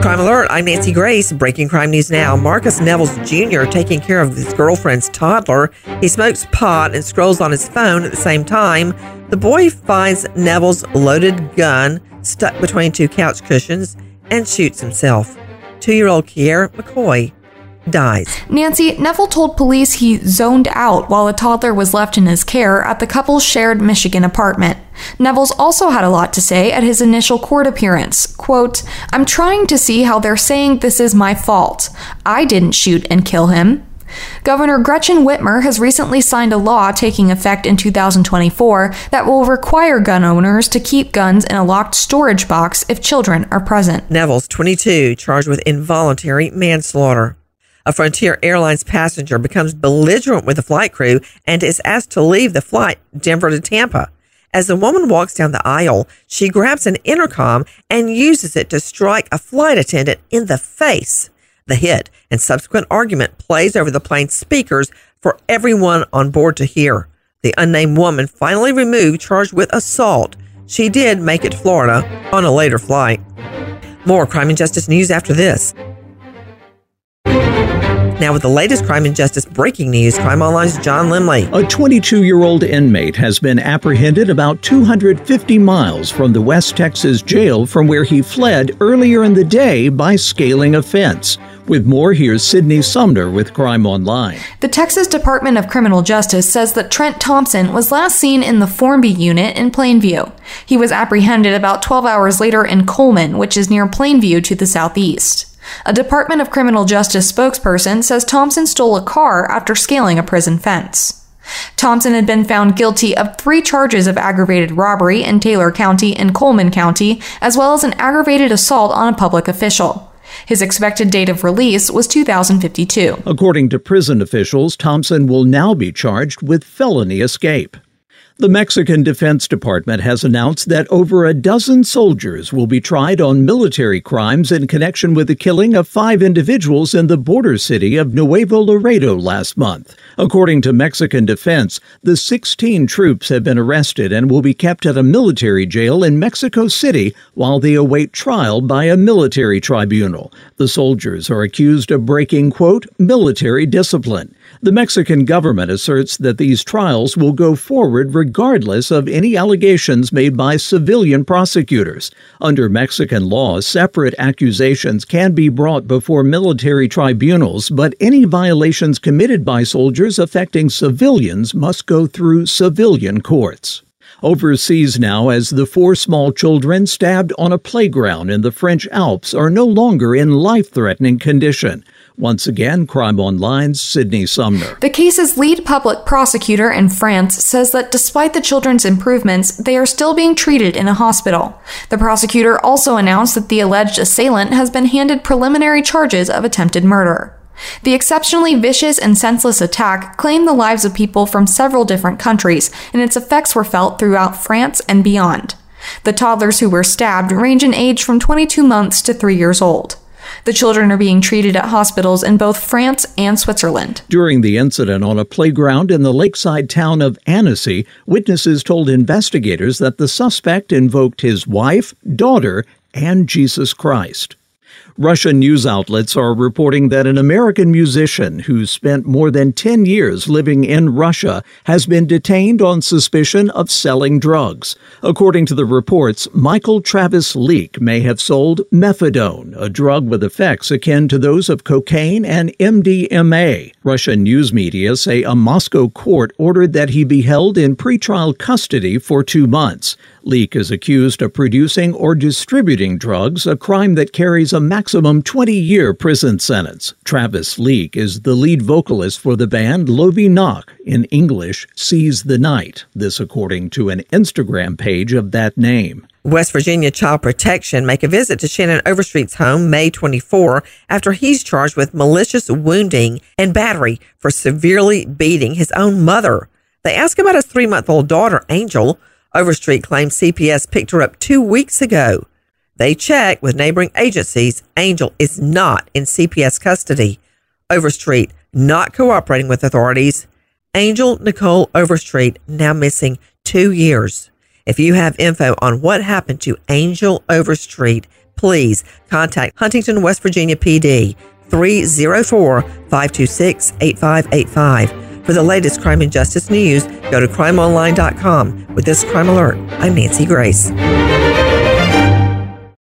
Crime Alert, I'm Nancy Grace. Breaking crime news now. Marcus Nevels Jr. taking care of his girlfriend's toddler. He smokes pot and scrolls on his phone at the same time. The boy finds Nevels' loaded gun stuck between two couch cushions and shoots himself. Two year old Kier McCoy dies. Nancy, Nevels told police he zoned out while a toddler was left in his care at the couple's shared Michigan apartment. Nevels also had a lot to say at his initial court appearance. Quote, I'm trying to see how they're saying this is my fault. I didn't shoot and kill him. Governor Gretchen Whitmer has recently signed a law taking effect in 2024 that will require gun owners to keep guns in a locked storage box if children are present. Nevels 22, charged with involuntary manslaughter. A Frontier Airlines passenger becomes belligerent with the flight crew and is asked to leave the flight Denver to Tampa. As the woman walks down the aisle, she grabs an intercom and uses it to strike a flight attendant in the face. The hit and subsequent argument plays over the plane's speakers for everyone on board to hear. The unnamed woman finally removed, charged with assault. She did make it to Florida on a later flight. More crime and justice news after this. Now, with the latest crime and justice breaking news, Crime Online's John Lemley. A 22 year old inmate has been apprehended about 250 miles from the West Texas jail from where he fled earlier in the day by scaling a fence. With more, here's Sydney Sumner with Crime Online. The Texas Department of Criminal Justice says that Trent Thompson was last seen in the Formby unit in Plainview. He was apprehended about 12 hours later in Coleman, which is near Plainview to the southeast. A Department of Criminal Justice spokesperson says Thompson stole a car after scaling a prison fence. Thompson had been found guilty of three charges of aggravated robbery in Taylor County and Coleman County, as well as an aggravated assault on a public official. His expected date of release was 2052. According to prison officials, Thompson will now be charged with felony escape. The Mexican Defense Department has announced that over a dozen soldiers will be tried on military crimes in connection with the killing of five individuals in the border city of Nuevo Laredo last month. According to Mexican Defense, the 16 troops have been arrested and will be kept at a military jail in Mexico City while they await trial by a military tribunal. The soldiers are accused of breaking, quote, military discipline. The Mexican government asserts that these trials will go forward regardless of any allegations made by civilian prosecutors. Under Mexican law, separate accusations can be brought before military tribunals, but any violations committed by soldiers affecting civilians must go through civilian courts overseas now as the four small children stabbed on a playground in the French Alps are no longer in life threatening condition. Once again, Crime Online's Sydney Sumner. The case's lead public prosecutor in France says that despite the children's improvements, they are still being treated in a hospital. The prosecutor also announced that the alleged assailant has been handed preliminary charges of attempted murder. The exceptionally vicious and senseless attack claimed the lives of people from several different countries, and its effects were felt throughout France and beyond. The toddlers who were stabbed range in age from 22 months to 3 years old. The children are being treated at hospitals in both France and Switzerland. During the incident on a playground in the lakeside town of Annecy, witnesses told investigators that the suspect invoked his wife, daughter, and Jesus Christ. Russian news outlets are reporting that an American musician who spent more than 10 years living in Russia has been detained on suspicion of selling drugs. According to the reports, Michael Travis Leak may have sold mephedrone, a drug with effects akin to those of cocaine and MDMA. Russian news media say a Moscow court ordered that he be held in pretrial custody for two months. Leak is accused of producing or distributing drugs, a crime that carries a maximum 20 year prison sentence. Travis Leak is the lead vocalist for the band Lovi Noch, in English, Seize the Night. This according to an Instagram page of that name. West Virginia Child Protection make a visit to Shannon Overstreet's home May 24 after he's charged with malicious wounding and battery for severely beating his own mother. They ask about his three month old daughter, Angel. Overstreet claims CPS picked her up two weeks ago. They check with neighboring agencies. Angel is not in CPS custody. Overstreet not cooperating with authorities. Angel Nicole Overstreet now missing two years. If you have info on what happened to Angel Overstreet, please contact Huntington, West Virginia PD 304 526 8585. For the latest crime and justice news, go to crimeonline.com. With this crime alert, I'm Nancy Grace.